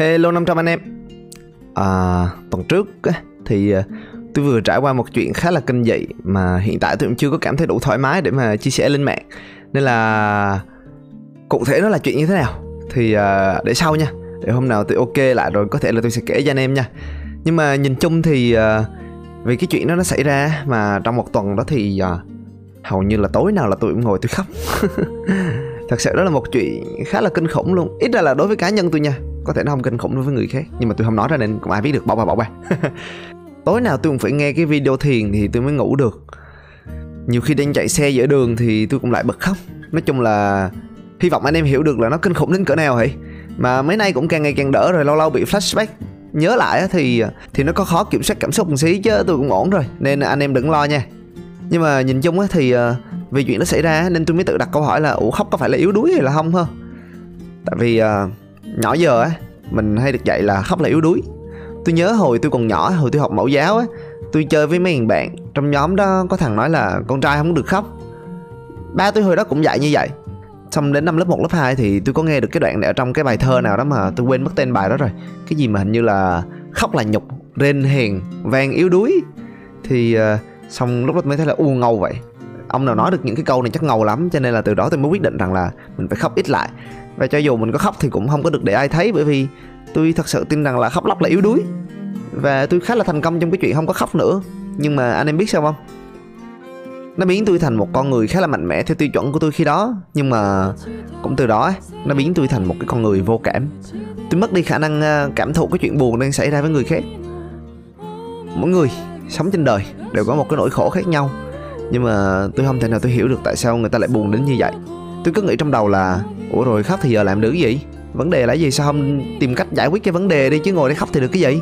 Hello 500 anh em. À, Tuần trước thì à, tôi vừa trải qua một chuyện khá là kinh dị Mà hiện tại tôi cũng chưa có cảm thấy đủ thoải mái để mà chia sẻ lên mạng. Nên là cụ thể nó là chuyện như thế nào Thì à, để sau nha. Để hôm nào tôi ok lại rồi có thể là tôi sẽ kể cho anh em nha. Nhưng mà nhìn chung thì à, vì cái chuyện đó nó xảy ra mà trong một tuần đó thì à, hầu như là tối nào là tôi cũng ngồi tôi khóc. Thật sự đó là một chuyện khá là kinh khủng luôn. Ít ra là đối với cá nhân tôi nha có thể nó không kinh khủng đối với người khác nhưng mà tôi không nói ra nên cũng ai biết được bỏ qua bỏ qua. Tối nào tôi cũng phải nghe cái video thiền thì tôi mới ngủ được. Nhiều khi đang chạy xe giữa đường thì tôi cũng lại bật khóc. Nói chung là hy vọng anh em hiểu được là nó kinh khủng đến cỡ nào vậy mà mấy nay cũng càng ngày càng đỡ rồi lâu lâu bị flashback. Nhớ lại thì thì nó có khó kiểm soát cảm xúc một xí chứ tôi cũng ổn rồi nên anh em đừng lo nha. Nhưng mà nhìn chung á thì ờ, vì chuyện nó xảy ra nên tôi mới tự đặt câu hỏi là ủ khóc có phải là yếu đuối hay là không ha? Tại vì uh, nhỏ giờ á mình hay được dạy là khóc là yếu đuối. Tôi nhớ hồi tôi còn nhỏ hồi tôi học mẫu giáo á tôi chơi với mấy thằng bạn trong nhóm đó có thằng nói là con trai không được khóc. Ba tôi hồi đó cũng dạy như vậy. Xong đến năm lớp 1, lớp 2 thì tôi có nghe được cái đoạn này ở trong cái bài thơ nào đó mà tôi quên mất tên bài đó rồi. Cái gì mà hình như là khóc là nhục rên hèn vang yếu đuối. Thì uh, xong lúc đó mới thấy là u ngầu vậy ông nào nói được những cái câu này chắc ngầu lắm, cho nên là từ đó tôi mới quyết định rằng là mình phải khóc ít lại. Và cho dù mình có khóc thì cũng không có được để ai thấy, bởi vì tôi thật sự tin rằng là khóc lóc là yếu đuối. Và tôi khá là thành công trong cái chuyện không có khóc nữa. Nhưng mà anh em biết sao không? Nó biến tôi thành một con người khá là mạnh mẽ theo tiêu chuẩn của tôi khi đó. Nhưng mà cũng từ đó nó biến tôi thành một cái con người vô cảm. Tôi mất đi khả năng ờ, cảm thụ cái chuyện buồn đang xảy ra với người khác. Mỗi người sống trên đời đều có một cái nỗi khổ khác nhau nhưng mà tôi không thể nào tôi hiểu được tại sao người ta lại buồn đến như vậy. Tôi cứ nghĩ trong đầu là, ủa rồi khóc thì giờ làm được cái gì? Vấn đề là gì? Sao không tìm cách giải quyết cái vấn đề đi chứ ngồi đây khóc thì được cái gì?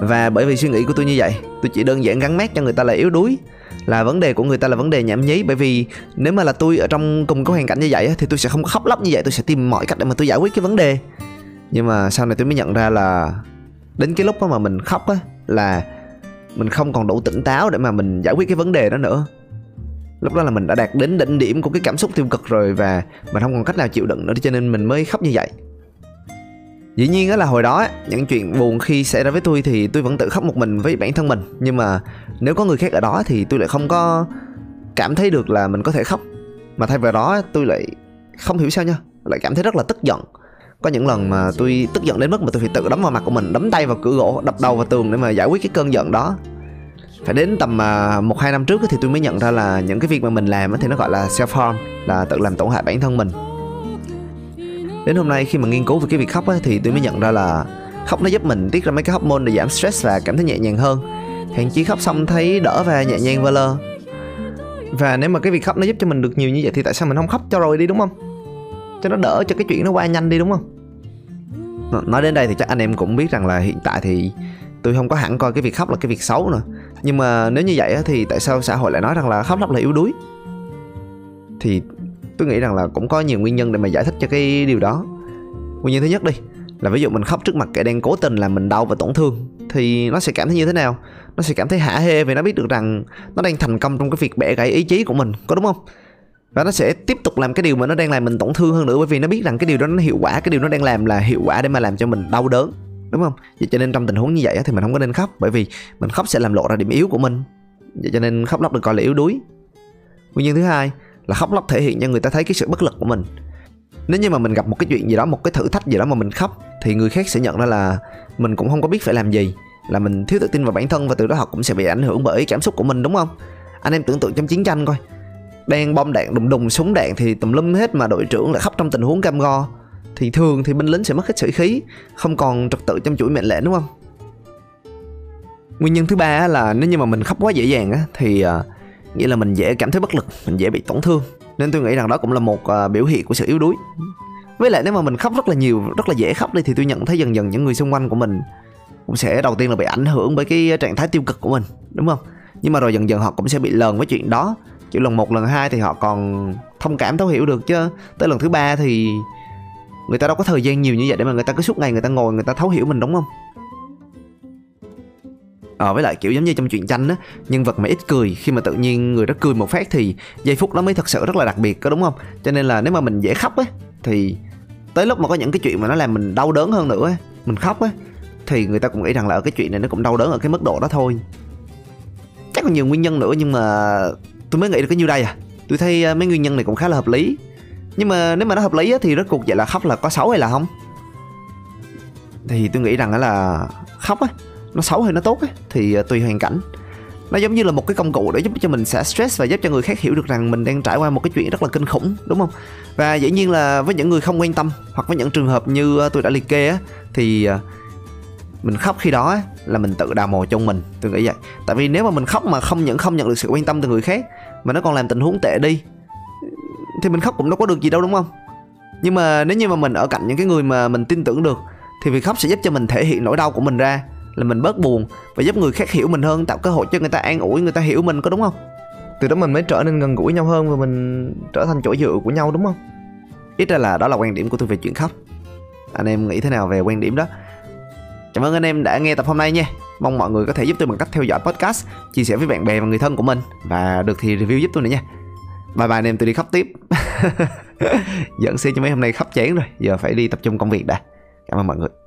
Và bởi vì suy nghĩ của tôi như vậy, tôi chỉ đơn giản gắn mát cho người ta là yếu đuối. Là vấn đề của người ta là vấn đề nhảm nhí, bởi vì nếu mà là tôi ở trong cùng có hoàn cảnh như vậy thì tôi sẽ không khóc lóc như vậy, tôi sẽ tìm mọi cách để mà tôi giải quyết cái vấn đề. Nhưng mà sau này tôi mới nhận ra là đến cái lúc mà mình khóc á, là mình không còn đủ tỉnh táo để mà mình giải quyết cái vấn đề đó nữa. Lúc đó là mình đã đạt đến đỉnh điểm của cái cảm xúc tiêu cực rồi và mình không còn cách nào chịu đựng nữa, cho nên mình mới khóc như vậy. Dĩ nhiên đó là hồi đó những chuyện buồn khi xảy ra với tôi thì tôi vẫn tự khóc một mình với bản thân mình. Nhưng mà nếu có người khác ở đó thì tôi lại không có cảm thấy được là mình có thể khóc. Mà thay vào đó tôi lại không hiểu sao nha, lại cảm thấy rất là tức giận có những lần mà tôi tức giận đến mức mà tôi phải tự đấm vào mặt của mình đấm tay vào cửa gỗ đập đầu vào tường để mà giải quyết cái cơn giận đó. Phải đến tầm à, một hai năm trước thì tôi mới nhận ra là những cái việc mà mình làm thì nó gọi là self harm là tự làm tổn hại bản thân mình. Đến hôm nay khi mà nghiên cứu về cái việc khóc ấy, thì tôi mới nhận ra là khóc nó giúp mình tiết ra mấy cái hormone để giảm stress và cảm thấy nhẹ nhàng hơn. Hèn chí khóc xong thấy đỡ và nhẹ nhàng và lơ và nếu mà cái việc khóc nó giúp cho mình được nhiều như vậy thì tại sao mình không khóc cho rồi đi đúng không? Cho nó đỡ cho cái chuyện nó qua nhanh đi, đúng không? Nói đến đây thì chắc anh em cũng biết rằng là hiện tại thì tôi không có hẳn coi cái việc khóc là cái việc xấu nữa. Nhưng mà nếu như vậy thì tại sao xã hội lại nói rằng là khóc lóc là yếu đuối? Thì tôi nghĩ rằng là cũng có nhiều nguyên nhân để mà giải thích cho cái điều đó. Nguyên nhân thứ nhất đi, là ví dụ mình khóc trước mặt kẻ đang cố tình làm mình đau và tổn thương, thì nó sẽ cảm thấy như thế nào? Nó sẽ cảm thấy hả hê vì nó biết được rằng nó đang thành công trong cái việc bẻ gãy ý chí của mình, có đúng không? Và nó sẽ tiếp tục làm cái điều mà nó đang làm mình tổn thương hơn nữa, bởi vì nó biết rằng cái điều đó nó hiệu quả, cái điều nó đang làm là hiệu quả để mà làm cho mình đau đớn, đúng không? Vậy cho nên trong tình huống như vậy thì mình không có nên khóc, bởi vì mình khóc sẽ làm lộ ra điểm yếu của mình. Vậy cho nên khóc lóc được coi là yếu đuối. Nguyên nhân thứ hai là khóc lóc thể hiện cho người ta thấy cái sự bất lực của mình. Nếu như mà mình gặp một cái chuyện gì đó, một cái thử thách gì đó mà mình khóc, thì người khác sẽ nhận ra là mình cũng không có biết phải làm gì, là mình thiếu tự tin vào bản thân và từ đó họ cũng sẽ bị ảnh hưởng bởi cảm xúc của mình, đúng không? Anh em tưởng tượng trong chiến tranh coi đang bom đạn đùng đùng súng đạn thì tùm lum hết mà đội trưởng lại khóc trong tình huống cam go. Thì thường thì binh lính sẽ mất hết sĩ khí, không còn trật tự trong chuỗi mệnh lệnh, đúng không? Nguyên nhân thứ ba là nếu như mà mình khóc quá dễ dàng á thì à, nghĩa là mình dễ cảm thấy bất lực, mình dễ bị tổn thương. Nên tôi nghĩ rằng đó cũng là một à, biểu hiện của sự yếu đuối. Với lại nếu mà mình khóc rất là nhiều, rất là dễ khóc đi thì tôi nhận thấy dần dần những người xung quanh của mình cũng sẽ đầu tiên là bị ảnh hưởng bởi cái trạng thái tiêu cực của mình, đúng không? Nhưng mà rồi dần dần họ cũng sẽ bị lờn với chuyện đó kiểu lần một, lần hai thì họ còn thông cảm, thấu hiểu được chứ. Tới lần thứ ba thì người ta đâu có thời gian nhiều như vậy để mà người ta cứ suốt ngày người ta ngồi, người ta thấu hiểu mình, đúng không? Ờ với lại kiểu giống như trong chuyện tranh á, nhân vật mà ít cười, khi mà tự nhiên người đó cười một phát thì giây phút đó mới thật sự rất là đặc biệt, có đúng không? Cho nên là nếu mà mình dễ khóc á, thì tới lúc mà có những cái chuyện mà nó làm mình đau đớn hơn nữa mình khóc á, thì người ta cũng nghĩ rằng là ở cái chuyện này nó cũng đau đớn ở cái mức độ đó thôi. Chắc còn nhiều nguyên nhân nữa nhưng mà tôi mới nghĩ được cái nhiêu đây à. Tôi thấy ờ, mấy nguyên nhân này cũng khá là hợp lý. Nhưng mà nếu mà nó hợp lý á, thì rốt cuộc vậy là khóc là có xấu hay là không? Thì tôi nghĩ rằng là khóc á nó xấu hay nó tốt á thì ờ, tùy hoàn cảnh. Nó giống như là một cái công cụ để giúp cho mình sẽ stress và giúp cho người khác hiểu được rằng mình đang trải qua một cái chuyện rất là kinh khủng đúng không? Và dĩ nhiên là với những người không quan tâm hoặc với những trường hợp như ờ, tôi đã liệt kê á thì mình khóc khi đó á, là mình tự đào mồ trong mình. Tôi nghĩ vậy. Tại vì nếu mà mình khóc mà không những không nhận được sự quan tâm từ người khác mà nó còn làm tình huống tệ đi thì mình khóc cũng đâu có được gì đâu đúng không? Nhưng mà nếu như mà mình ở cạnh những cái người mà mình tin tưởng được thì việc khóc sẽ giúp cho mình thể hiện nỗi đau của mình ra là mình bớt buồn và giúp người khác hiểu mình hơn tạo cơ hội cho người ta an ủi người ta hiểu mình có đúng không? Từ đó mình mới trở nên gần gũi nhau hơn và mình trở thành chỗ dựa của nhau đúng không? Ít ra là đó là quan điểm của tôi về chuyện khóc. Anh em nghĩ thế nào về quan điểm đó cảm ơn anh em đã nghe tập hôm nay nha. Mong mọi người có thể giúp tôi bằng cách theo dõi podcast, chia sẻ với bạn bè và người thân của mình. Và được thì review giúp tôi nữa nha. Bye bye anh em, tôi đi khóc tiếp. Dẫn xe cho mấy hôm nay khóc chán rồi. Giờ phải đi tập trung công việc đã. Cảm ơn mọi người.